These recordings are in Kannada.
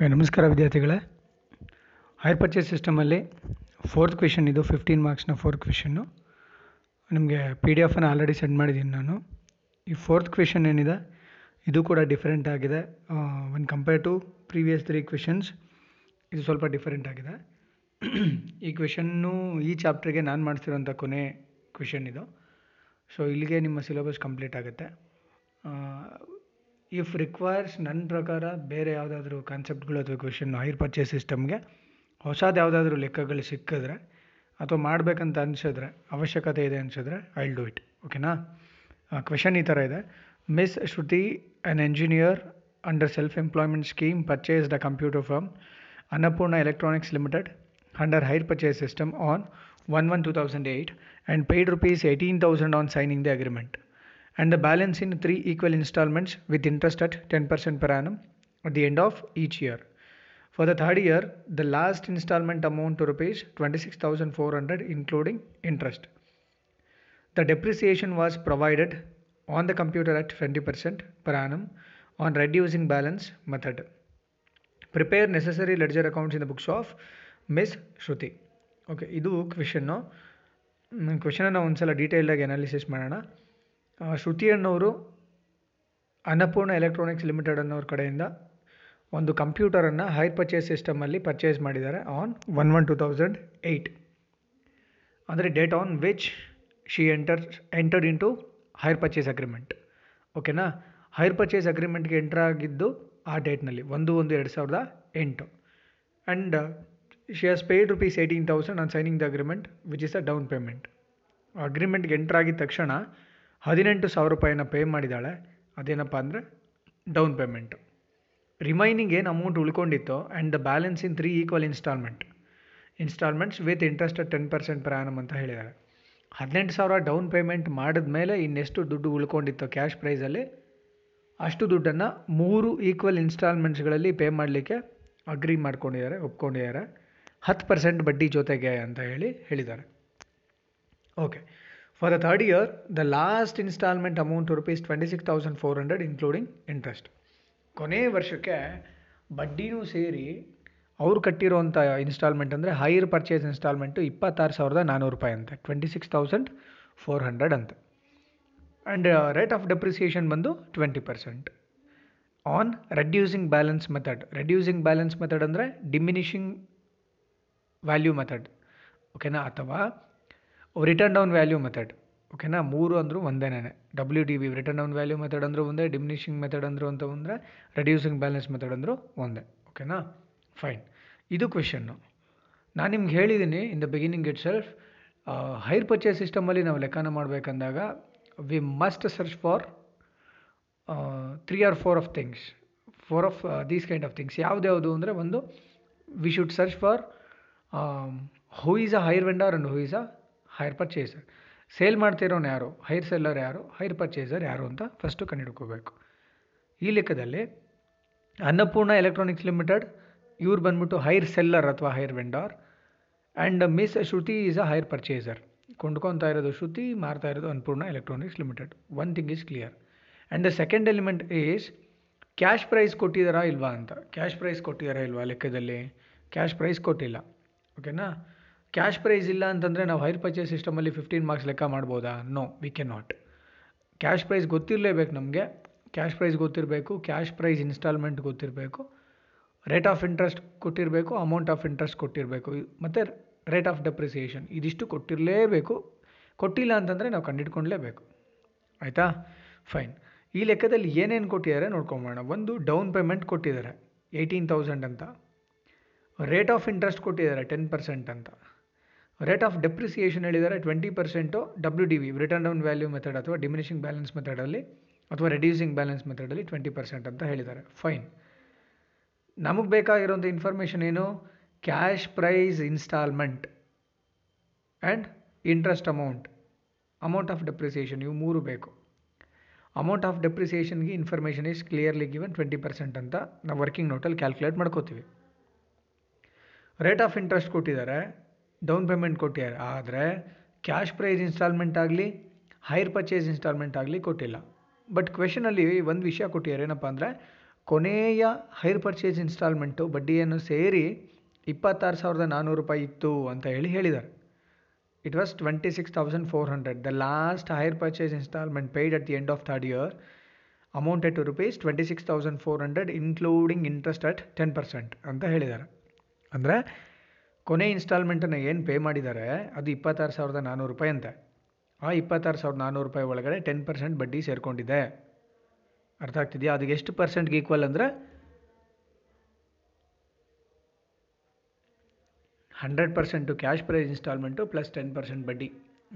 ನಮಸ್ಕಾರ ವಿದ್ಯಾರ್ಥಿಗಳೇ. ಹೈರ್ ಪರ್ಚೇಸ್ ಸಿಸ್ಟಮಲ್ಲಿ ಫೋರ್ತ್ ಕ್ವೆಶನ್ ಇದು ಫಿಫ್ಟೀನ್ ಮಾರ್ಕ್ಸ್ನ ಫೋರ್ತ್ ಕ್ವೆಶನ್ನು ನಿಮಗೆ ಪಿ ಡಿ ಎಫನ್ನು ಆಲ್ರೆಡಿ ಸೆಂಡ್ ಮಾಡಿದ್ದೀನಿ ನಾನು. ಈ ಫೋರ್ತ್ ಕ್ವೆಶನ್ ಏನಿದೆ, ಇದು ಕೂಡ ಡಿಫರೆಂಟ್ ಆಗಿದೆ. One compare to previous three questions ಇದು ಸ್ವಲ್ಪ ಡಿಫರೆಂಟ್ ಆಗಿದೆ. ಈ ಕ್ವೆಶನ್ನು ಈ ಚಾಪ್ಟರ್ಗೆ ನಾನು ಮಾಡಿಸಿರೋಂಥ ಕೊನೆ ಕ್ವೆಶನ್ ಇದು. ಸೊ ಇಲ್ಲಿಗೆ ನಿಮ್ಮ ಸಿಲೆಬಸ್ ಕಂಪ್ಲೀಟ್ ಆಗುತ್ತೆ. ಇಫ್ ರಿಕ್ವೈರ್ಸ್ ನನ್ನ ಪ್ರಕಾರ ಬೇರೆ ಯಾವುದಾದ್ರೂ ಕಾನ್ಸೆಪ್ಟ್ಗಳು ಅಥವಾ ಕ್ವೆಶನ್ ಹೈರ್ ಪರ್ಚೇಸ್ ಸಿಸ್ಟಮ್ಗೆ ಹೊಸದು ಯಾವುದಾದ್ರೂ ಲೆಕ್ಕಗಳು ಸಿಕ್ಕಿದ್ರೆ ಅಥವಾ ಮಾಡಬೇಕಂತ ಅನಿಸಿದ್ರೆ ಅವಶ್ಯಕತೆ ಇದೆ ಅನಿಸಿದ್ರೆ ಐ ವಿಲ್ ಡೂ ಇಟ್ ಓಕೆನಾ ಕ್ವೆಶನ್ ಈ ಥರ ಇದೆ. Miss Shruti an engineer under self employment scheme purchase the computer firm Annapurna electronics limited under hire purchase system on 1 1 2008 and paid rupees 18000 on signing the agreement. and the balance in three equal installments with interest at 10% per annum at the end of each year for the third year the last installment amount to rupees 26400 including interest the depreciation was provided on the computer at 20% per annum on reducing balance method prepare necessary ledger accounts in the books of miss Shruti okay ಇದು ಕ್ವೆಶನ್ನು ಕ್ವೆಶನನ್ನು ಒಂದು ಸಲ ಡೀಟೇಲ್ಡಾಗಿ ಅನಾಲಿಸಿಸ್ ಮಾಡೋಣ ಆ, ಶ್ರುತಿ ಅನ್ನೋರು ಅನ್ನಪೂರ್ಣ ಎಲೆಕ್ಟ್ರಾನಿಕ್ಸ್ ಲಿಮಿಟೆಡ್ ಅನ್ನೋರ ಕಡೆಯಿಂದ ಒಂದು ಕಂಪ್ಯೂಟರನ್ನು ಹೈರ್ ಪರ್ಚೇಸ್ ಸಿಸ್ಟಮಲ್ಲಿ ಪರ್ಚೇಸ್ ಮಾಡಿದ್ದಾರೆ on one one two thousand eight ಅಂದರೆ date on which she enter entered into hire purchase agreement ಓಕೆನಾ ಹೈರ್ ಪರ್ಚೇಸ್ ಅಗ್ರಿಮೆಂಟ್ಗೆ ಎಂಟರ್ ಆಗಿದ್ದು ಆ ಡೇಟ್ನಲ್ಲಿ ಒಂದು ಒಂದು ಎರಡು ಸಾವಿರದ ಎಂಟು. And she has paid rupees eighteen thousand on signing the agreement which is a down payment ಅಗ್ರಿಮೆಂಟ್ಗೆ enter ಆಗಿದ ತಕ್ಷಣ ಹದಿನೆಂಟು ಸಾವಿರ ರೂಪಾಯಿನ ಪೇ ಮಾಡಿದ್ದಾಳೆ. ಅದೇನಪ್ಪ ಅಂದರೆ ಡೌನ್ ಪೇಮೆಂಟು ರಿಮೈನಿಂಗ್ ಏನು amount ಉಳ್ಕೊಂಡಿತ್ತು and the balance in three equal installment installments with interest ten percent per annum ಅಂತ ಹೇಳಿದ್ದಾರೆ. ಹದಿನೆಂಟು ಸಾವಿರ ಡೌನ್ ಪೇಮೆಂಟ್ ಮಾಡಿದ ಮೇಲೆ ಇನ್ನೆಷ್ಟು ದುಡ್ಡು ಉಳ್ಕೊಂಡಿತ್ತು ಕ್ಯಾಶ್ ಪ್ರೈಸಲ್ಲಿ ಅಷ್ಟು ದುಡ್ಡನ್ನು ಮೂರು ಈಕ್ವಲ್ ಇನ್ಸ್ಟಾಲ್ಮೆಂಟ್ಸ್ಗಳಲ್ಲಿ ಪೇ ಮಾಡಲಿಕ್ಕೆ ಅಗ್ರಿ ಮಾಡ್ಕೊಂಡಿದ್ದಾರೆ, ಒಪ್ಕೊಂಡಿದ್ದಾರೆ. ಹತ್ತು ಪರ್ಸೆಂಟ್ ಬಡ್ಡಿ ಜೊತೆಗೆ ಅಂತ ಹೇಳಿ ಹೇಳಿದ್ದಾರೆ. Okay for the third year the last instalment amount rupees twenty six thousand four hundred including interest ಕೊನೆ ವರ್ಷಕ್ಕೆ ಬಡ್ಡಿನೂ ಸೇರಿ ಅವ್ರು ಕಟ್ಟಿರೋಂಥ ಇನ್ಸ್ಟಾಲ್ಮೆಂಟ್ ಅಂದರೆ ಹೈಯರ್ ಪರ್ಚೇಸ್ ಇನ್ಸ್ಟಾಲ್ಮೆಂಟು ಇಪ್ಪತ್ತಾರು ಸಾವಿರದ ನಾನ್ನೂರು ರೂಪಾಯಿ ಅಂತೆ. Twenty six thousand four hundred ಅಂತೆ ಆ್ಯಂಡ್ ರೇಟ್ ಆಫ್ ಡೆಪ್ರಿಸಿಯೇಷನ್ ಬಂದು twenty percent on reducing balance method reducing balance method ಅಂದರೆ ಡಿಮಿನಿಷಿಂಗ್ ವ್ಯಾಲ್ಯೂ ಮೆಥಡ್ ಓಕೆನಾ ಅಥವಾ ರಿಟರ್ನ್ ಡೌನ್ ವ್ಯಾಲ್ಯೂ ಮೆಥಡ್ ಓಕೆನಾ ಮೂರು ಅಂದರೂ ಒಂದೇನೇ W D B written down value method ಅಂದರೂ ಒಂದೇ ಡಿಮಿನಿಷಿಂಗ್ ಮೆಥಡ್ ಅಂದರು ಅಂತ ಅಂದರೆ ರೆಡ್ಯೂಸಿಂಗ್ ಬ್ಯಾಲೆನ್ಸ್ ಮೆಥಡ್ ಅಂದರೂ ಒಂದೇ. ಓಕೆನಾ ಫೈನ್ ಇದು ಕ್ವೆಶನ್ನು ನಾನು ನಿಮ್ಗೆ ಹೇಳಿದ್ದೀನಿ in the beginning itself hire purchase ಸಿಸ್ಟಮಲ್ಲಿ ನಾವು ಲೆಕ್ಕನ ಮಾಡಬೇಕಂದಾಗ we must search for three or four of things four of these kind of things ಯಾವುದ್ಯಾವುದು ಅಂದರೆ ಒಂದು we should search for who is a hire vendor and who is a hire purchaser. Sale ಮಾಡ್ತಿರೋನು ಯಾರು? ಹೈರ್ ಸೆಲ್ಲರ್ ಯಾರು? ಹೈರ್ ಪರ್ಚೇಸರ್ ಯಾರು ಅಂತ ಫಸ್ಟು ಕಂಡುಹಿಡ್ಕೋಬೇಕು. ಈ ಲೆಕ್ಕದಲ್ಲಿ ಅನ್ನಪೂರ್ಣ ಎಲೆಕ್ಟ್ರಾನಿಕ್ಸ್ ಲಿಮಿಟೆಡ್ ಇವ್ರು ಬಂದ್ಬಿಟ್ಟು ಹೈರ್ ಸೆಲ್ಲರ್ ಅಥವಾ hire vendor and Miss Shruti is a hire purchaser. ಕೊಂಡ್ಕೊತಾ ಇರೋದು ಶ್ರುತಿ, ಮಾರ್ತಾ ಇರೋದು Annapurna electronics limited one thing is clear and the second element is cash price ಕೊಟ್ಟಿದ್ದಾರಾ ಇಲ್ವಾ ಅಂತ. ಕ್ಯಾಶ್ ಪ್ರೈಸ್ ಕೊಟ್ಟಿದ್ದಾರಾ ಇಲ್ವಾ ಲೆಕ್ಕದಲ್ಲಿ? ಕ್ಯಾಶ್ ಪ್ರೈಸ್ ಕೊಟ್ಟಿಲ್ಲ. ಓಕೆನಾ ಕ್ಯಾಶ್ ಪ್ರೈಸ್ ಇಲ್ಲ ಅಂತಂದರೆ ನಾವು ಹೈರ್ ಪರ್ಚೇಸ್ ಸಿಸ್ಟಮಲ್ಲಿ ಫಿಫ್ಟೀನ್ ಮಾರ್ಕ್ಸ್ ಲೆಕ್ಕ ಮಾಡ್ಬೋದಾ? No we can not cash price ಗೊತ್ತಿರಲೇಬೇಕು ನಮಗೆ. ಕ್ಯಾಶ್ ಪ್ರೈಸ್ ಗೊತ್ತಿರಬೇಕು, ಕ್ಯಾಶ್ ಪ್ರೈಸ್ ಇನ್ಸ್ಟಾಲ್ಮೆಂಟ್ ಗೊತ್ತಿರಬೇಕು ರೇಟ್ ಆಫ್ ಇಂಟ್ರೆಸ್ಟ್ ಕೊಟ್ಟಿರಬೇಕು ಅಮೌಂಟ್ ಆಫ್ ಇಂಟ್ರೆಸ್ಟ್ ಕೊಟ್ಟಿರಬೇಕು. ಮತ್ತು ರೇಟ್ ಆಫ್ ಡೆಪ್ರಿಸಿಯೇಷನ್ ಇದಿಷ್ಟು ಕೊಟ್ಟಿರಲೇಬೇಕು. ಕೊಟ್ಟಿಲ್ಲ ಅಂತಂದರೆ ನಾವು ಕಂಡಿಟ್ಕೊಳ್ಳಲೇಬೇಕು ಆಯಿತಾ? ಫೈನ್ ಈ ಲೆಕ್ಕದಲ್ಲಿ ಏನೇನು ಕೊಟ್ಟಿದ್ದಾರೆ ನೋಡ್ಕೊಂಬೋಣ ಒಂದು ಡೌನ್ ಪೇಮೆಂಟ್ ಕೊಟ್ಟಿದ್ದಾರೆ ಏಯ್ಟೀನ್ ತೌಸಂಡ್ ಅಂತ. ರೇಟ್ ಆಫ್ ಇಂಟ್ರೆಸ್ಟ್ ಕೊಟ್ಟಿದ್ದಾರೆ ಟೆನ್ ಪರ್ಸೆಂಟ್ ಅಂತ. ರೇಟ್ ಆಫ್ ಡೆಪ್ರಿಸಿಯೇಷನ್ ಹೇಳಿದ್ದಾರೆ twenty percent W D V written down value method ಅಥವಾ ಡಿಮಿನಿಷಿಂಗ್ ಬ್ಯಾಲೆನ್ಸ್ ಮೆಥಡಲ್ಲಿ ಅಥವಾ ರೆಡ್ಯೂಸಿಂಗ್ ಬ್ಯಾಲೆನ್ಸ್ ಮೆಥಡಲ್ಲಿ ಟ್ವೆಂಟಿ ಪರ್ಸೆಂಟ್ ಅಂತ ಹೇಳಿದ್ದಾರೆ. ಫೈನ್ ನಮಗೆ ಬೇಕಾಗಿರೋಂಥ ಇನ್ಫಾರ್ಮೇಷನ್ ಏನು? Cash price installment and interest amount amount of depreciation ಇವು ಮೂರು ಬೇಕು. Amount of ಡೆಪ್ರಿಸಿಯೇಷನ್ಗೆ information is clearly given twenty percent ಅಂತ ನಾವು ವರ್ಕಿಂಗ್ ನೋಟಲ್ಲಿ ಕ್ಯಾಲ್ಕುಲೇಟ್ ಮಾಡ್ಕೋತೀವಿ. ರೇಟ್ ಆಫ್ ಇಂಟ್ರೆಸ್ಟ್ ಕೊಟ್ಟಿದ್ದಾರೆ. ಡೌನ್ ಪೇಮೆಂಟ್ ಕೊಟ್ಟಿದ್ದಾರೆ. ಆದರೆ ಕ್ಯಾಶ್ ಪ್ರೈಸ್ ಇನ್ಸ್ಟಾಲ್ಮೆಂಟ್ ಆಗಲಿ ಹೈರ್ ಪರ್ಚೇಸ್ ಇನ್ಸ್ಟಾಲ್ಮೆಂಟ್ ಆಗಲಿ ಕೊಟ್ಟಿಲ್ಲ. ಬಟ್ ಕ್ವೆಶನಲ್ಲಿ ಒಂದು ವಿಷಯ ಕೊಟ್ಟಿದ್ದಾರೆ. ಏನಪ್ಪ ಅಂದರೆ, ಕೊನೆಯ ಹೈರ್ ಪರ್ಚೇಸ್ ಇನ್ಸ್ಟಾಲ್ಮೆಂಟು ಬಡ್ಡಿಯನ್ನು ಸೇರಿ ಇಪ್ಪತ್ತಾರು ಸಾವಿರದ ನಾನ್ನೂರು ರೂಪಾಯಿ ಇತ್ತು ಅಂತ ಹೇಳಿ ಹೇಳಿದ್ದಾರೆ. It was twenty six thousand four hundred the last hire purchase installment paid at the end of third year amounted to rupees twenty six thousand four hundred including interest at ten percent ಅಂತ ಹೇಳಿದ್ದಾರೆ. ಅಂದರೆ ಕೊನೆ ಇನ್ಸ್ಟಾಲ್ಮೆಂಟನ್ನು ಏನು ಪೇ ಮಾಡಿದ್ದಾರೆ, ಅದು ಇಪ್ಪತ್ತಾರು ಸಾವಿರದ ನಾನ್ನೂರು ರೂಪಾಯಿ ಅಂತೆ. ಆ ಇಪ್ಪತ್ತಾರು ಸಾವಿರದ ನಾನ್ನೂರು ರೂಪಾಯಿ ಒಳಗಡೆ ಟೆನ್ ಪರ್ಸೆಂಟ್ ಬಡ್ಡಿ ಸೇರಿಕೊಂಡಿದೆ. ಅರ್ಥ ಆಗ್ತಿದೆಯಾ? ಅದಕ್ಕೆ ಎಷ್ಟು ಪರ್ಸೆಂಟ್ಗೆ ಈಕ್ವಲ್ ಅಂದರೆ hundred percent cash price installment plus ten percent ಬಡ್ಡಿ.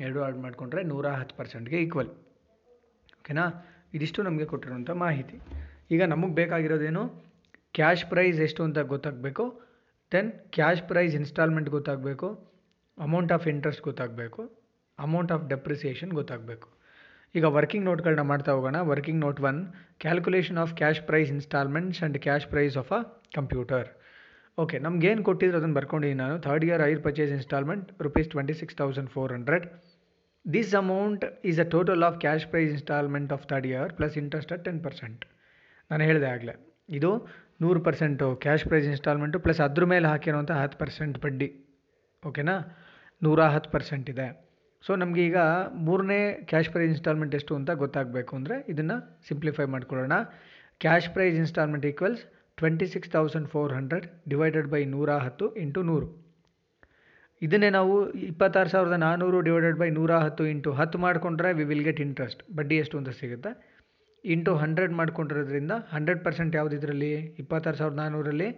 ಎರಡು ಆಡ್ ಮಾಡಿಕೊಂಡ್ರೆ ನೂರ ಹತ್ತು ಪರ್ಸೆಂಟ್ಗೆ ಈಕ್ವಲ್ ಓಕೆನಾ? ಇದಿಷ್ಟು ನಮಗೆ ಕೊಟ್ಟಿರುವಂಥ ಮಾಹಿತಿ. ಈಗ ನಮಗೆ ಬೇಕಾಗಿರೋದೇನು? ಕ್ಯಾಶ್ ಪ್ರೈಸ್ ಎಷ್ಟು ಅಂತ ಗೊತ್ತಾಗಬೇಕು? ದೆನ್ ಕ್ಯಾಶ್ ಪ್ರೈಸ್ ಇನ್ಸ್ಟಾಲ್ಮೆಂಟ್ ಗೊತ್ತಾಗಬೇಕು, ಅಮೌಂಟ್ ಆಫ್ ಇಂಟ್ರೆಸ್ಟ್ ಗೊತ್ತಾಗಬೇಕು, ಅಮೌಂಟ್ ಆಫ್ ಡೆಪ್ರಿಸಿಯೇಷನ್ ಗೊತ್ತಾಗಬೇಕು. ಈಗ ವರ್ಕಿಂಗ್ ನೋಟ್ಗಳನ್ನ ಮಾಡ್ತಾ ಹೋಗೋಣ. Working note one, calculation of cash price installments and cash price of a computer. Okay ನಮ್ಗೇನು ಕೊಟ್ಟಿದ್ರು ಅದನ್ನು ಬರ್ಕೊಂಡಿದ್ದೀನಿ ನಾನು. Third year hire purchase installment, rupees twenty six thousand four hundred. This amount is a total of cash price installment of third year plus interest at ten percent ನಾನು ಹೇಳಿದೆ ಆಗಲೇ. ಇದು ನೂರು percent cash price installment plus ಅದ್ರ ಮೇಲೆ ಹಾಕಿರೋಂಥ ಹತ್ತು ಪರ್ಸೆಂಟ್ ಬಡ್ಡಿ. ಓಕೆನಾ ನೂರ ಹತ್ತು ಪರ್ಸೆಂಟ್ ಇದೆ. ಸೊ ನಮಗೆ ಈಗ ಮೂರನೇ ಕ್ಯಾಶ್ ಪ್ರೈಸ್ ಇನ್ಸ್ಟಾಲ್ಮೆಂಟ್ ಎಷ್ಟು ಅಂತ ಗೊತ್ತಾಗಬೇಕು ಅಂದರೆ ಇದನ್ನು ಸಿಂಪ್ಲಿಫೈ ಮಾಡ್ಕೊಳ್ಳೋಣ. Cash price installment equals twenty six thousand four hundred divided by ನೂರ ಹತ್ತು ಇಂಟು ನೂರು. ಇದನ್ನೇ ನಾವು ಇಪ್ಪತ್ತಾರು ಸಾವಿರದ ನಾನ್ನೂರು ಡಿವೈಡೆಡ್ ಬೈ ನೂರ ಹತ್ತು ಇಂಟು ಹತ್ತು ಮಾಡಿಕೊಂಡ್ರೆ ವಿ ವಿಲ್ ಗೆಟ್ ಇಂಟ್ರೆಸ್ಟ್ ಬಡ್ಡಿ ಎಷ್ಟು ಅಂತ ಸಿಗುತ್ತೆ? ಇಂಟು ಹಂಡ್ರೆಡ್ ಮಾಡ್ಕೊಂಡಿರೋದ್ರಿಂದ ಹಂಡ್ರೆಡ್ ಪರ್ಸೆಂಟ್ ಯಾವುದು ಇದರಲ್ಲಿ ಇಪ್ಪತ್ತಾರು ಸಾವಿರದ ನಾನ್ನೂರಲ್ಲಿ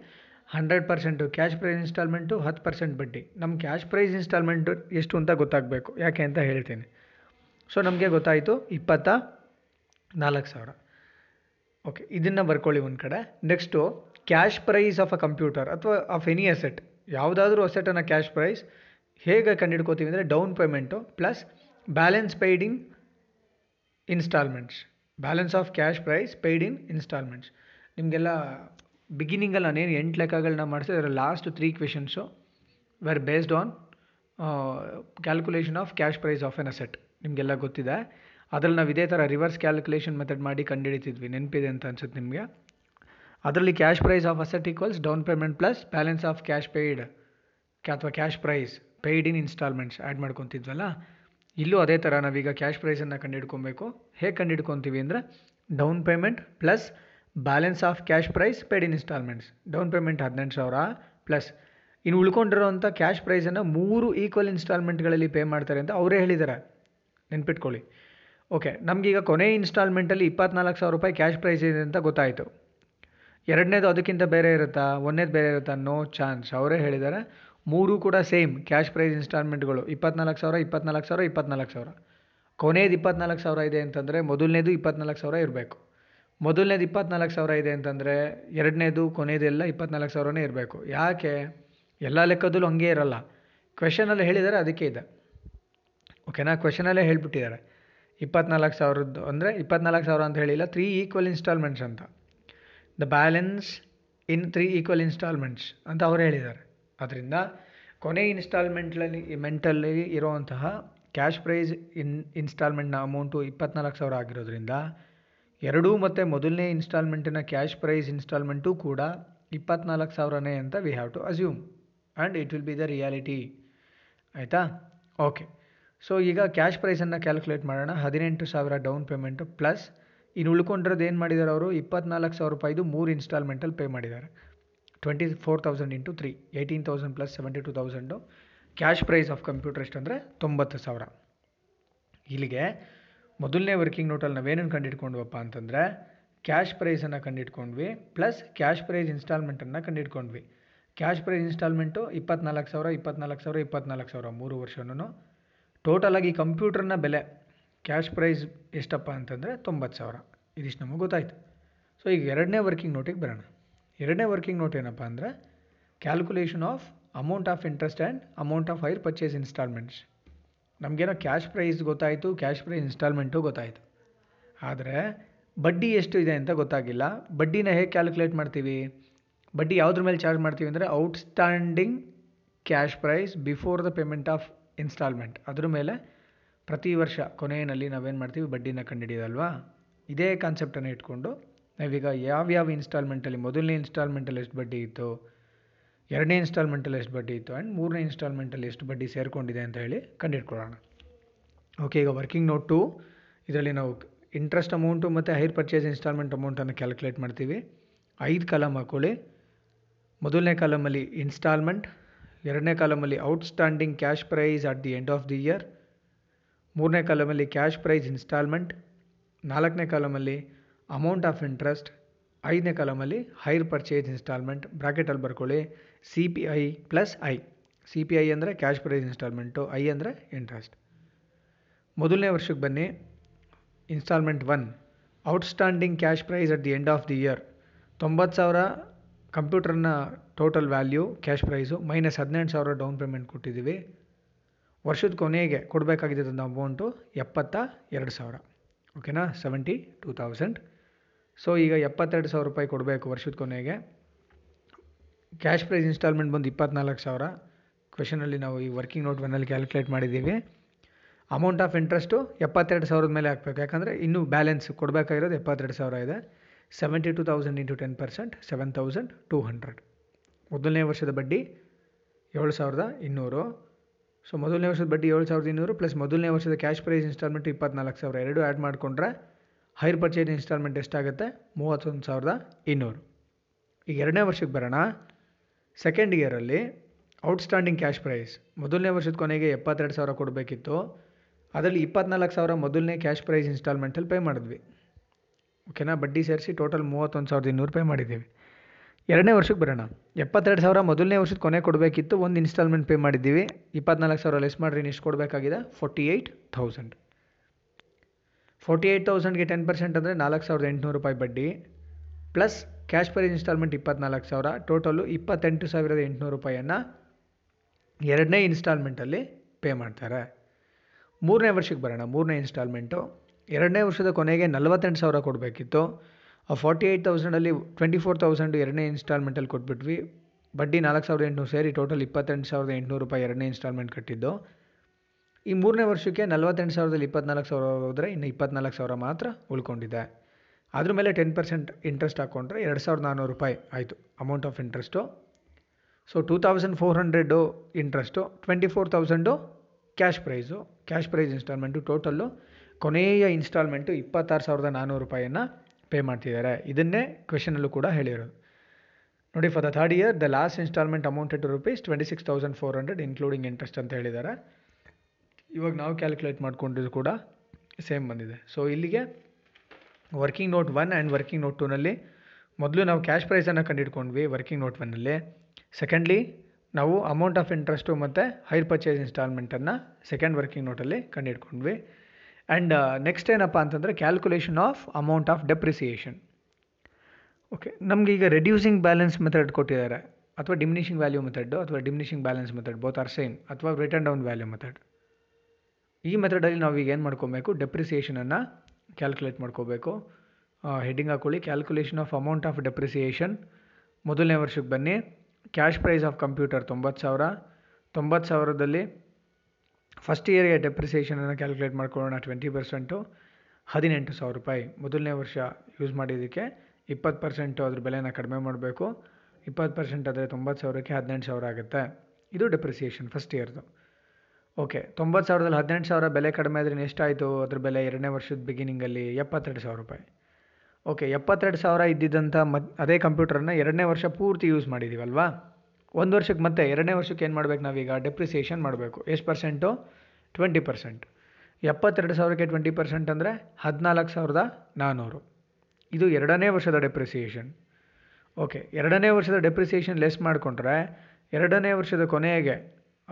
hundred percent cash price installment, ಹತ್ತು ಪರ್ಸೆಂಟ್ ಬಡ್ಡಿ. ನಮ್ಮ ಕ್ಯಾಶ್ ಪ್ರೈಸ್ ಇನ್ಸ್ಟಾಲ್ಮೆಂಟು ಎಷ್ಟು ಅಂತ ಗೊತ್ತಾಗಬೇಕು. ಯಾಕೆ ಅಂತ ಹೇಳ್ತೀನಿ. ಸೊ, ನಮಗೆ ಗೊತ್ತಾಯಿತು ಇಪ್ಪತ್ತ ನಾಲ್ಕು ಸಾವಿರ. ಓಕೆ, ಇದನ್ನು ಬರ್ಕೊಳ್ಳಿ ಒಂದು ಕಡೆ. Next, cash price of a computer ಅಥವಾ ಆಫ್ ಎನಿ ಅಸೆಟ್, ಯಾವುದಾದ್ರೂ ಅಸೆಟನ್ನು ಕ್ಯಾಶ್ ಪ್ರೈಸ್ ಹೇಗೆ ಕಂಡುಹಿಡ್ಕೋತೀವಿ ಅಂದರೆ down payment plus balance paid in installments. Balance of cash price paid in installments ನಿಮಗೆಲ್ಲ ಬಿಗಿನಿಂಗಲ್ಲಿ ನಾನೇನು ಎಂಟು ಲೆಕ್ಕಗಳನ್ನ ಮಾಡಿಸಿದೆ ಅದರ last three questions were based on calculation of cash price of an asset ನಿಮಗೆಲ್ಲ ಗೊತ್ತಿದೆ. ಅದರಲ್ಲಿ ನಾವು ಇದೇ ಥರ ರಿವರ್ಸ್ ಕ್ಯಾಲ್ಕುಲೇಷನ್ ಮೆಥಡ್ ಮಾಡಿ ಕಂಡುಹಿಡಿತಿದ್ವಿ. ನೆನಪಿದೆ ಅಂತ ಅನ್ಸುತ್ತೆ ನಿಮಗೆ. ಅದರಲ್ಲಿ cash price of asset equals down payment plus balance of cash paid ಅಥವಾ cash price paid in installments add ಮಾಡ್ಕೊತಿದ್ವಲ್ಲ? ಇಲ್ಲೂ ಅದೇ ಥರ ನಾವೀಗ ಕ್ಯಾಶ್ ಪ್ರೈಸನ್ನು ಕಂಡುಹಿಡ್ಕೊಬೇಕು ಹೇಗೆ ಕಂಡುಹಿಡ್ಕೊತೀವಿ ಅಂದರೆ down payment plus balance of cash price paid in installments down payment ಹದಿನೆಂಟು ಸಾವಿರ ಪ್ಲಸ್ ಇನ್ನು ಉಳ್ಕೊಂಡಿರೋಂಥ ಕ್ಯಾಶ್ ಪ್ರೈಸನ್ನು ಮೂರು ಈಕ್ವಲ್ ಇನ್ಸ್ಟಾಲ್ಮೆಂಟ್ಗಳಲ್ಲಿ ಪೇ ಮಾಡ್ತಾರೆ ಅಂತ ಅವರೇ ಹೇಳಿದ್ದಾರೆ ನೆನ್ಪಿಟ್ಕೊಳ್ಳಿ. ಓಕೆ ನಮಗೀಗ ಕೊನೆ ಇನ್ಸ್ಟಾಲ್ಮೆಂಟಲ್ಲಿ ಇಪ್ಪತ್ನಾಲ್ಕು ಸಾವಿರ ರೂಪಾಯಿ ಕ್ಯಾಶ್ ಪ್ರೈಸ್ ಇದೆ ಅಂತ ಗೊತ್ತಾಯಿತು. ಎರಡನೇದು ಅದಕ್ಕಿಂತ ಬೇರೆ ಇರುತ್ತಾ? ಒಂದನೇದು ಬೇರೆ ಇರುತ್ತಾ? ನೋ ಚಾನ್ಸ್ ಅವರೇ ಹೇಳಿದ್ದಾರೆ ಮೂರು ಕೂಡ ಸೇಮ್ ಕ್ಯಾಶ್ ಪ್ರೈಸ್ ಇನ್ಸ್ಟಾಲ್ಮೆಂಟ್ಗಳು. ಇಪ್ಪತ್ನಾಲ್ಕು ಸಾವಿರ ಇಪ್ಪತ್ನಾಲ್ಕು ಸಾವಿರ ಇಪ್ಪತ್ನಾಲ್ಕು ಸಾವಿರ. ಕೊನೆಯದು ಇಪ್ಪತ್ನಾಲ್ಕು ಸಾವಿರ ಇದೆ ಅಂತಂದರೆ ಮೊದಲನೇದು ಇಪ್ಪತ್ನಾಲ್ಕು ಸಾವಿರ ಇರಬೇಕು. ಮೊದಲನೇದು ಇಪ್ಪತ್ನಾಲ್ಕು ಸಾವಿರ ಇದೆ ಅಂತಂದರೆ ಎರಡನೇದು ಕೊನೆಯದೆಲ್ಲ ಇಪ್ಪತ್ನಾಲ್ಕು ಸಾವಿರನೇ ಇರಬೇಕು. ಯಾಕೆ? ಎಲ್ಲ ಲೆಕ್ಕದಲ್ಲೂ ಹಂಗೆ ಇರಲ್ಲ. ಕ್ವೆಶನಲ್ಲಿ ಹೇಳಿದ್ದಾರೆ ಅದಕ್ಕೆ ಇದೆ. ಓಕೆನಾ ಕ್ವೆಶನಲ್ಲೇ ಹೇಳಿಬಿಟ್ಟಿದ್ದಾರೆ ಇಪ್ಪತ್ನಾಲ್ಕು ಸಾವಿರದ್ದು ಅಂದರೆ ಇಪ್ಪತ್ನಾಲ್ಕು ಸಾವಿರ ಅಂತ ಹೇಳಿಲ್ಲ ತ್ರೀ ಈಕ್ವಲ್ ಇನ್ಸ್ಟಾಲ್ಮೆಂಟ್ಸ್ ಅಂತ. The balance in three equal installments ಅಂತ ಅವ್ರು ಹೇಳಿದ್ದಾರೆ ಅದರಿಂದ ಕೊನೆ ಇನ್ಸ್ಟಾಲ್ಮೆಂಟ್ಲಲ್ಲಿ ಮೆಂಟಲ್ಲಿ ಇರುವಂತಹ ಕ್ಯಾಶ್ ಪ್ರೈಸ್ ಇನ್ ಇನ್ಸ್ಟಾಲ್ಮೆಂಟ್ನ ಅಮೌಂಟು ಇಪ್ಪತ್ನಾಲ್ಕು ಸಾವಿರ ಆಗಿರೋದ್ರಿಂದ, ಎರಡೂ ಮತ್ತು ಮೊದಲನೇ ಇನ್ಸ್ಟಾಲ್ಮೆಂಟಿನ ಕ್ಯಾಶ್ ಪ್ರೈಸ್ ಇನ್ಸ್ಟಾಲ್ಮೆಂಟು ಕೂಡ ಇಪ್ಪತ್ನಾಲ್ಕು ಸಾವಿರನೇ ಅಂತ we have to assume and it will be the reality ಆಯಿತಾ? ಓಕೆ ಸೊ ಈಗ ಕ್ಯಾಶ್ ಪ್ರೈಸನ್ನು ಕ್ಯಾಲ್ಕುಲೇಟ್ ಮಾಡೋಣ. ಹದಿನೆಂಟು ಸಾವಿರ ಡೌನ್ ಪೇಮೆಂಟು ಪ್ಲಸ್ ಇನ್ನು ಉಳ್ಕೊಂಡಿರೋದು ಏನು ಮಾಡಿದ್ದಾರೆ ಅವರು? ಇಪ್ಪತ್ನಾಲ್ಕು ಸಾವಿರ ರೂಪಾಯಿದು ಮೂರು ಇನ್ಸ್ಟಾಲ್ಮೆಂಟಲ್ಲಿ ಪೇ ಮಾಡಿದ್ದಾರೆ twenty four thousand into three eighteen thousand plus seventy two thousand cash price of computer ಎಷ್ಟು ಅಂದರೆ ತೊಂಬತ್ತು ಸಾವಿರ. ಇಲ್ಲಿಗೆ ಮೊದಲನೇ ವರ್ಕಿಂಗ್ ನೋಟಲ್ಲಿ ನಾವೇನನ್ನು ಕಂಡಿಟ್ಕೊಂಡ್ವಪ್ಪ ಅಂತಂದರೆ ಕ್ಯಾಶ್ ಪ್ರೈಸನ್ನು ಕಂಡಿಟ್ಕೊಂಡ್ವಿ ಪ್ಲಸ್ ಕ್ಯಾಶ್ ಪ್ರೈಸ್ ಇನ್ಸ್ಟಾಲ್ಮೆಂಟನ್ನು ಕಂಡಿಟ್ಕೊಂಡ್ವಿ. ಕ್ಯಾಶ್ ಪ್ರೈಸ್ ಇನ್ಸ್ಟಾಲ್ಮೆಂಟು ಇಪ್ಪತ್ನಾಲ್ಕು ಸಾವಿರ ಇಪ್ಪತ್ನಾಲ್ಕು ಸಾವಿರ ಇಪ್ಪತ್ನಾಲ್ಕು ಸಾವಿರ ಮೂರು ವರ್ಷನೂ ಟೋಟಲಾಗಿ ಕಂಪ್ಯೂಟರ್ನ ಬೆಲೆ ಕ್ಯಾಶ್ ಪ್ರೈಸ್ ಎಷ್ಟಪ್ಪ ಅಂತಂದರೆ ತೊಂಬತ್ತು ಸಾವಿರ. ಇದಿಷ್ಟು ನಮಗೆ ಗೊತ್ತಾಯಿತು. ಸೊ ಈಗ ಎರಡನೇ ವರ್ಕಿಂಗ್ ನೋಟಿಗೆ ಬರೋಣ. ಎರಡನೇ ವರ್ಕಿಂಗ್ ನೋಟ್ ಏನಪ್ಪ ಅಂದರೆ calculation of amount of interest and amount of hire purchase installments ನಮಗೇನೋ cash price ಗೊತ್ತಾಯಿತು ಕ್ಯಾಶ್ ಪ್ರೈಸ್ ಇನ್ಸ್ಟಾಲ್ಮೆಂಟು ಗೊತ್ತಾಯಿತು. ಆದರೆ ಬಡ್ಡಿ ಎಷ್ಟು ಇದೆ ಅಂತ ಗೊತ್ತಾಗಿಲ್ಲ. ಬಡ್ಡಿನ ಹೇಗೆ ಕ್ಯಾಲ್ಕುಲೇಟ್ ಮಾಡ್ತೀವಿ? ಬಡ್ಡಿ ಯಾವುದ್ರ ಮೇಲೆ ಚಾರ್ಜ್ ಮಾಡ್ತೀವಿ ಅಂದರೆ outstanding cash price before the payment of installment ಅದ್ರ ಮೇಲೆ ಪ್ರತಿ ವರ್ಷ ಕೊನೆಯಲ್ಲಿ ನಾವೇನು ಮಾಡ್ತೀವಿ? ಬಡ್ಡಿನ ಕಂಡುಹಿಡಿಯೋದಲ್ವಾ? ಇದೇ ಕಾನ್ಸೆಪ್ಟನ್ನು ಇಟ್ಕೊಂಡು ನಾವೀಗ ಯಾವ್ಯಾವ ಇನ್ಸ್ಟಾಲ್ಮೆಂಟಲ್ಲಿ ಮೊದಲನೇ ಇನ್ಸ್ಟಾಲ್ಮೆಂಟಲ್ಲಿ ಎಷ್ಟು ಬಡ್ಡಿ ಇತ್ತು, ಎರಡನೇ ಇನ್ಸ್ಟಾಲ್ಮೆಂಟಲ್ಲಿ ಎಷ್ಟು ಬಡ್ಡಿ ಇತ್ತು ಆ್ಯಂಡ್ ಮೂರನೇ ಇನ್ಸ್ಟಾಲ್ಮೆಂಟಲ್ಲಿ ಎಷ್ಟು ಬಡ್ಡಿ ಸೇರಿಕೊಂಡಿದೆ ಅಂತ ಹೇಳಿ ಕಂಡುಹಿಡ್ಕೊಳ್ಳೋಣ. ಓಕೆ ಈಗ ವರ್ಕಿಂಗ್ ನೋಟ್ ಟು ಇದರಲ್ಲಿ ನಾವು ಇಂಟ್ರೆಸ್ಟ್ ಅಮೌಂಟು ಮತ್ತು ಹೈರ್ ಪರ್ಚೇಸ್ ಇನ್ಸ್ಟಾಲ್ಮೆಂಟ್ ಅಮೌಂಟನ್ನು ಕ್ಯಾಲ್ಕುಲೇಟ್ ಮಾಡ್ತೀವಿ. ಐದು ಕಾಲಮ್ ಹಾಕೊಳ್ಳಿ. ಮೊದಲನೇ ಕಾಲಮಲ್ಲಿ ಇನ್ಸ್ಟಾಲ್ಮೆಂಟ್ ಎರಡನೇ ಕಾಲಮಲ್ಲಿ outstanding cash price at the end of the year ಮೂರನೇ ಕಾಲಮಲ್ಲಿ ಕ್ಯಾಶ್ ಪ್ರೈಸ್ ಇನ್ಸ್ಟಾಲ್ಮೆಂಟ್ ನಾಲ್ಕನೇ ಕಾಲಮಲ್ಲಿ ಅಮೌಂಟ್ ಆಫ್ ಇಂಟ್ರೆಸ್ಟ್ ಐದನೇ ಕಾಲಮಲ್ಲಿ ಹೈರ್ ಪರ್ಚೇಸ್ ಇನ್ಸ್ಟಾಲ್ಮೆಂಟ್ ಬ್ರಾಕೆಟಲ್ಲಿ ಬರ್ಕೊಳ್ಳಿ. C P I plus I C P I ಅಂದರೆ ಕ್ಯಾಶ್ ಪ್ರೈಸ್ ಇನ್ಸ್ಟಾಲ್ಮೆಂಟು ಐ ಅಂದರೆ ಇಂಟ್ರೆಸ್ಟ್ ಮೊದಲನೇ ವರ್ಷಕ್ಕೆ ಬನ್ನಿ. Installment one outstanding cash price at the end of the year ತೊಂಬತ್ತು ಸಾವಿರ ಕಂಪ್ಯೂಟರ್ನ total value cash price minus ಹದಿನೆಂಟು ಸಾವಿರ ಡೌನ್ ಪೇಮೆಂಟ್ ಕೊಟ್ಟಿದ್ದೀವಿ. ವರ್ಷದ ಕೊನೆಗೆ ಕೊಡಬೇಕಾಗಿದ್ದಂಥ ಅಮೌಂಟು ಎಪ್ಪತ್ತ ಎರಡು ಸಾವಿರ. ಓಕೆನಾ ಸೆವೆಂಟಿ ಟೂ ತೌಸಂಡ್ ಸೊ ಈಗ ಎಪ್ಪತ್ತೆರಡು ಸಾವಿರ ರೂಪಾಯಿ ಕೊಡಬೇಕು ವರ್ಷದ ಕೊನೆಗೆ. ಕ್ಯಾಶ್ ಪ್ರೈಸ್ ಇನ್ಸ್ಟಾಲ್ಮೆಂಟ್ ಬಂದು ಇಪ್ಪತ್ನಾಲ್ಕು ಸಾವಿರ. ಕ್ವೆಶನಲ್ಲಿ ನಾವು ಈ ವರ್ಕಿಂಗ್ ನೋಟ್ ಒನ್ನಲ್ಲಿ ಕ್ಯಾಲ್ಕುಲೇಟ್ ಮಾಡಿದ್ದೀವಿ. ಅಮೌಂಟ್ ಆಫ್ ಇಂಟ್ರೆಸ್ಟು ಎಪ್ಪತ್ತೆರಡು ಸಾವಿರದ ಮೇಲೆ ಹಾಕಬೇಕು. ಯಾಕಂದರೆ ಇನ್ನೂ ಬ್ಯಾಲೆನ್ಸ್ ಕೊಡಬೇಕಾಗಿರೋದು ಎಪ್ಪತ್ತೆರಡು ಸಾವಿರ ಇದೆ. Seventy two thousand into ten percent seven thousand two hundred ಮೊದಲನೇ ವರ್ಷದ ಬಡ್ಡಿ ಏಳು ಸಾವಿರದ ಇನ್ನೂರು. ಸೊ ಮೊದಲನೇ ವರ್ಷದ ಬಡ್ಡಿ ಏಳು ಸಾವಿರದ ಇನ್ನೂರು ಪ್ಲಸ್ ಮೊದಲನೇ ವರ್ಷದ ಕ್ಯಾಶ್ ಪ್ರೈಸ್ ಇನ್ಸ್ಟಾಲ್ಮೆಂಟ್ ಇಪ್ಪತ್ನಾಲ್ಕು ಸಾವಿರ. ಎರಡು ಆ್ಯಡ್ ಮಾಡಿಕೊಂಡ್ರೆ ಹೈರ್ ಪರ್ಚೇಸ್ ಇನ್ಸ್ಟಾಲ್ಮೆಂಟ್ ಎಷ್ಟಾಗುತ್ತೆ? ಮೂವತ್ತೊಂದು ಸಾವಿರದ ಇನ್ನೂರು. ಈಗ ಎರಡನೇ ವರ್ಷಕ್ಕೆ ಬರೋಣ. ಸೆಕೆಂಡ್ ಇಯರಲ್ಲಿ ಔಟ್ಸ್ಟ್ಯಾಂಡಿಂಗ್ ಕ್ಯಾಶ್ ಪ್ರೈಸ್ ಮೊದಲನೇ ವರ್ಷದ ಕೊನೆಗೆ ಎಪ್ಪತ್ತೆರಡು ಸಾವಿರ ಕೊಡಬೇಕಿತ್ತು. ಅದರಲ್ಲಿ ಇಪ್ಪತ್ನಾಲ್ಕು ಸಾವಿರ ಮೊದಲನೇ ಕ್ಯಾಶ್ ಪ್ರೈಸ್ ಇನ್ಸ್ಟಾಲ್ಮೆಂಟಲ್ಲಿ ಪೇ ಮಾಡಿದ್ವಿ. ಓಕೆನಾ ಬಡ್ಡಿ ಸೇರಿಸಿ ಟೋಟಲ್ ಮೂವತ್ತೊಂದು ಸಾವಿರದ ಇನ್ನೂರು ಪೇ ಮಾಡಿದ್ದೀವಿ. ಎರಡನೇ ವರ್ಷಕ್ಕೆ ಬರೋಣ. ಎಪ್ಪತ್ತೆರಡು ಸಾವಿರ ಮೊದಲನೇ ವರ್ಷದ ಕೊನೆ ಕೊಡಬೇಕಿತ್ತು. ಒಂದು ಇನ್ಸ್ಟಾಲ್ಮೆಂಟ್ ಪೇ ಮಾಡಿದ್ದೀವಿ. ಇಪ್ಪತ್ನಾಲ್ಕು ಸಾವಿರ ಲೆಸ್ ಮಾಡಿರಿ ಇಷ್ಟು ಕೊಡಬೇಕಾಗಿದೆ forty eight thousand forty eight ತೌಸಂಡ್ಗೆ ten percent ಅಂದರೆ ನಾಲ್ಕು ಸಾವಿರದ ಎಂಟುನೂರು ರೂಪಾಯಿ ಬಡ್ಡಿ. ಪ್ಲಸ್ ಕ್ಯಾಶ್ ಪರ್ ಇನ್ಸ್ಟಾಲ್ಮೆಂಟ್ ಇಪ್ಪತ್ನಾಲ್ಕು ಸಾವಿರ ಟೋಟಲು ಇಪ್ಪತ್ತೆಂಟು ಸಾವಿರದ ಎಂಟುನೂರು ರೂಪಾಯಿಯನ್ನು ಎರಡನೇ ಇನ್ಸ್ಟಾಲ್ಮೆಂಟಲ್ಲಿ ಪೇ ಮಾಡ್ತಾರೆ. ಮೂರನೇ ವರ್ಷಕ್ಕೆ ಬರೋಣ, ಮೂರನೇ ಇನ್ಸ್ಟಾಲ್ಮೆಂಟು ಎರಡನೇ ವರ್ಷದ ಕೊನೆಗೆ ನಲವತ್ತೆಂಟು ಸಾವಿರ ಕೊಡಬೇಕಿತ್ತು. ಆ ಫಾರ್ಟಿ ಏಯ್ಟ್ ತೌಸಂಡಲ್ಲಿ ಟ್ವೆಂಟಿ ಫೋರ್ ತೌಸಂಡ್ ಎರಡನೇ ಇನ್ಸ್ಟಾಲ್ಮೆಂಟಲ್ಲಿ ಕೊಟ್ಬಿಟ್ವಿ. ಬಡ್ಡಿ ನಾಲ್ಕು ಸಾವಿರದ ಎಂಟುನೂರು ಸೇರಿ ಟೋಟಲ್ ಇಪ್ಪತ್ತೆಂಟು ಸಾವಿರದ ಎಂಟುನೂರು ರೂಪಾಯಿ ಎರಡನೇ ಇನ್ಸ್ಟಾಲ್ಮೆಂಟ್ ಕಟ್ಟಿದ್ದು. ಈ ಮೂರನೇ ವರ್ಷಕ್ಕೆ ನಲವತ್ತೆಂಟು ಸಾವಿರದಲ್ಲಿ ಇಪ್ಪತ್ನಾಲ್ಕು ಸಾವಿರ ಹೋದರೆ ಇನ್ನು ಇಪ್ಪತ್ನಾಲ್ಕು ಸಾವಿರ ಮಾತ್ರ ಉಳ್ಕೊಂಡಿದೆ. ಅದ್ರ ಮೇಲೆ ಟೆನ್ ಪರ್ಸೆಂಟ್ ಇಂಟ್ರೆಸ್ಟ್ ಹಾಕ್ಕೊಂಡ್ರೆ ಎರಡು ಸಾವಿರದ ನಾನ್ನೂರು ರೂಪಾಯಿ ಆಯಿತು amount of interest so two thousand four hundred interest twenty four thousand cash price cash price instalment total ಕೊನೆಯ ಇನ್ಸ್ಟಾಲ್ಮೆಂಟು ಇಪ್ಪತ್ತಾರು ಸಾವಿರದ ನಾನ್ನೂರು ರೂಪಾಯಿಯನ್ನು ಪೇ ಮಾಡ್ತಿದ್ದಾರೆ. ಇದನ್ನೇ ಕ್ವೆಶನಲ್ಲೂ ಕೂಡ ಹೇಳಿರೋದು. ನೋಡಿ for the third year the last instalment amount to rupees twenty six thousand four hundred including interest ಅಂತ ಹೇಳಿದ್ದಾರೆ. ಇವಾಗ ನಾವು ಕ್ಯಾಲ್ಕುಲೇಟ್ ಮಾಡಿಕೊಂಡಿದ್ದು ಕೂಡ ಸೇಮ್ ಬಂದಿದೆ. ಸೊ ಇಲ್ಲಿಗೆ working note one and working note ಟೂನಲ್ಲಿ ಮೊದಲು ನಾವು ಕ್ಯಾಶ್ ಪ್ರೈಸನ್ನು ಕಂಡುಹಿಡ್ಕೊಂಡ್ವಿ ವರ್ಕಿಂಗ್ ನೋಟ್ ಒನ್ನಲ್ಲಿ ಸೆಕೆಂಡ್ಲಿ ನಾವು ಅಮೌಂಟ್ ಆಫ್ ಇಂಟ್ರೆಸ್ಟು ಮತ್ತು ಹೈರ್ ಪರ್ಚೇಸ್ ಇನ್ಸ್ಟಾಲ್ಮೆಂಟನ್ನು ಸೆಕೆಂಡ್ ವರ್ಕಿಂಗ್ ನೋಟಲ್ಲಿ ಕಂಡುಹಿಡ್ಕೊಂಡ್ವಿ ಆ್ಯಂಡ್ ನೆಕ್ಸ್ಟ್ ಏನಪ್ಪ ಅಂತಂದರೆ calculation of amount of depreciation okay ನಮಗೆ ಈಗ ರೆಡ್ಯೂಸಿಂಗ್ ಬ್ಯಾಲೆನ್ಸ್ ಮೆಥಡ್ ಕೊಟ್ಟಿದ್ದಾರೆ. ಅಥವಾ ಡಿಮಿನಿಷಿಂಗ್ ವ್ಯಾಲ್ಯೂ ಮೆಥಡ್ ಅಥವಾ diminishing balance method both are same ಅಥವಾ ರಿಟರ್ನ್ ಡೌನ್ ವ್ಯಾಲ್ಯೂ ಮೆಥಡ್ ಈ ಮೆಥಡಲ್ಲಿ ನಾವು ಈಗ ಏನು ಮಾಡ್ಕೊಬೇಕು? ಡೆಪ್ರಿಸಿಯೇಷನನ್ನು ಕ್ಯಾಲ್ಕುಲೇಟ್ ಮಾಡ್ಕೋಬೇಕು. ಹೆಡ್ಡಿಂಗ್ ಹಾಕೊಳ್ಳಿ. Calculation of amount of depreciation ಮೊದಲನೇ ವರ್ಷಕ್ಕೆ ಬನ್ನಿ. ಕ್ಯಾಶ್ ಪ್ರೈಸ್ ಆಫ್ ಕಂಪ್ಯೂಟರ್ ತೊಂಬತ್ತು ಸಾವಿರ. ತೊಂಬತ್ತು ಸಾವಿರದಲ್ಲಿ ಫಸ್ಟ್ ಇಯರ್ಗೆ ಡೆಪ್ರಿಸಿಯೇಷನನ್ನು ಕ್ಯಾಲ್ಕುಲೇಟ್ ಮಾಡ್ಕೊಳ್ಳೋಣ ಟ್ವೆಂಟಿ ಪರ್ಸೆಂಟು ಹದಿನೆಂಟು ಸಾವಿರ ರೂಪಾಯಿ. ಮೊದಲನೇ ವರ್ಷ ಯೂಸ್ ಮಾಡಿದ್ದಕ್ಕೆ ಇಪ್ಪತ್ತು ಪರ್ಸೆಂಟು ಅದ್ರ ಬೆಲೆನ ಕಡಿಮೆ ಮಾಡಬೇಕು. ಇಪ್ಪತ್ತು ಪರ್ಸೆಂಟ್ ಆದರೆ ತೊಂಬತ್ತು ಸಾವಿರಕ್ಕೆ ಹದಿನೆಂಟು ಸಾವಿರ ಆಗುತ್ತೆ. ಇದು ಡೆಪ್ರಿಸಿಯೇಷನ್ ಫಸ್ಟ್ ಇಯರ್ದು ಓಕೆ ತೊಂಬತ್ತು ಸಾವಿರದಲ್ಲಿ ಹದಿನೆಂಟು ಸಾವಿರ ಬೆಲೆ ಕಡಿಮೆ ಆದರೆ ಎಷ್ಟಾಯಿತು? ಅದ್ರ ಬೆಲೆ ಎರಡನೇ ವರ್ಷದ ಬಿಗಿನಿಂಗಲ್ಲಿ ಎಪ್ಪತ್ತೆರಡು ಸಾವಿರ ರೂಪಾಯಿ. ಓಕೆ ಎಪ್ಪತ್ತೆರಡು ಸಾವಿರ ಇದ್ದಿದ್ದಂಥ ಮತ್, ಅದೇ ಕಂಪ್ಯೂಟರನ್ನ ಎರಡನೇ ವರ್ಷ ಪೂರ್ತಿ ಯೂಸ್ ಮಾಡಿದ್ದೀವಲ್ವಾ ಒಂದು ವರ್ಷಕ್ಕೆ ಮತ್ತೆ ಎರಡನೇ ವರ್ಷಕ್ಕೆ ಏನು ಮಾಡ್ಬೇಕು ನಾವೀಗ? ಡೆಪ್ರಿಸಿಯೇಷನ್ ಮಾಡಬೇಕು. ಎಷ್ಟು ಪರ್ಸೆಂಟು ಟ್ವೆಂಟಿ ಪರ್ಸೆಂಟ್ ಎಪ್ಪತ್ತೆರಡು ಸಾವಿರಕ್ಕೆ ಟ್ವೆಂಟಿ ಪರ್ಸೆಂಟ್ ಅಂದರೆ ಹದಿನಾಲ್ಕು ಸಾವಿರದ ನಾನ್ನೂರು ಇದು ಎರಡನೇ ವರ್ಷದ ಡೆಪ್ರಿಸಿಯೇಷನ್ ಓಕೆ ಎರಡನೇ ವರ್ಷದ ಡೆಪ್ರಿಸಿಯೇಷನ್ ಲೆಸ್ ಮಾಡಿಕೊಂಡ್ರೆ ಎರಡನೇ ವರ್ಷದ ಕೊನೆಗೆ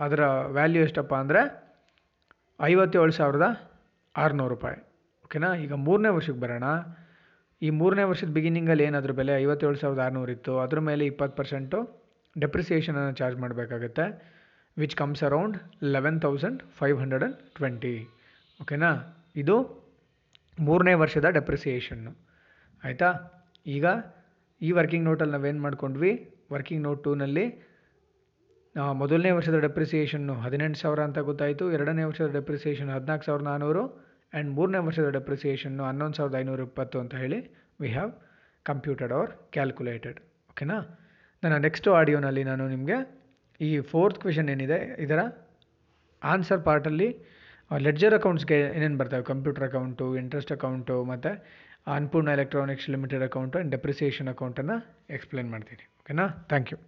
ಅದರ ವ್ಯಾಲ್ಯೂ ಎಷ್ಟಪ್ಪ ಅಂದರೆ ಐವತ್ತೇಳು ಸಾವಿರದ ಆರುನೂರು ರೂಪಾಯಿ. ಓಕೆನಾ ಈಗ ಮೂರನೇ ವರ್ಷಕ್ಕೆ ಬರೋಣ. ಈ ಮೂರನೇ ವರ್ಷದ ಬಿಗಿನಿಂಗಲ್ಲಿ ಏನಾದರೂ ಬೆಲೆ ಐವತ್ತೇಳು ಸಾವಿರದ ಆರುನೂರು ಇತ್ತು. ಅದ್ರ ಮೇಲೆ ಇಪ್ಪತ್ತು ಪರ್ಸೆಂಟು ಡೆಪ್ರಿಸಿಯೇಷನನ್ನು ಚಾರ್ಜ್ ಮಾಡಬೇಕಾಗತ್ತೆ which comes around eleven thousand five hundred and twenty ಓಕೆನಾ ಇದು ಮೂರನೇ ವರ್ಷದ ಡೆಪ್ರಿಸಿಯೇಷನ್ನು ಆಯಿತಾ? ಈಗ ಈ ವರ್ಕಿಂಗ್ ನೋಟಲ್ಲಿ ನಾವೇನು ಮಾಡ್ಕೊಂಡ್ವಿ? ವರ್ಕಿಂಗ್ ನೋಟ್ ಟೂನಲ್ಲಿ ಮೊದಲನೇ ವರ್ಷದ ಡೆಪ್ರಿಸಿಯೇಷನ್ನು ಹದಿನೆಂಟು ಸಾವಿರ ಅಂತ ಗೊತ್ತಾಯಿತು, ಎರಡನೇ ವರ್ಷದ ಡೆಪ್ರಿಸಿಯೇಷನ್ ಹದಿನಾಲ್ಕು ಸಾವಿರದ ನಾನ್ನೂರು ಆ್ಯಂಡ್ ಮೂರನೇ ವರ್ಷದ ಡೆಪ್ರಿಸಿಯೇಷನ್ನು ಹನ್ನೊಂದು ಸಾವಿರದ ಐನೂರ ಇಪ್ಪತ್ತು ಅಂತ ಹೇಳಿ we have computed or calculated ಓಕೆನಾ ನನ್ನ ನೆಕ್ಸ್ಟ್ ಆಡಿಯೋನಲ್ಲಿ ನಾನು ನಿಮಗೆ ಈ ಫೋರ್ತ್ ಕ್ವೆಶನ್ ಏನಿದೆ, ಇದರ ಆನ್ಸರ್ ಪಾರ್ಟಲ್ಲಿ ಲೆಡ್ಜರ್ ಅಕೌಂಟ್ಸ್ಗೆ ಏನೇನು ಬರ್ತವೆ? ಕಂಪ್ಯೂಟರ್ ಅಕೌಂಟು ಇಂಟ್ರೆಸ್ಟ್ ಅಕೌಂಟು ಮತ್ತು Annapurna electronics limited account and depreciation ಅಕೌಂಟನ್ನು ಎಕ್ಸ್ಪ್ಲೇನ್ ಮಾಡ್ತೀನಿ. ಓಕೆನಾ ಥ್ಯಾಂಕ್ ಯು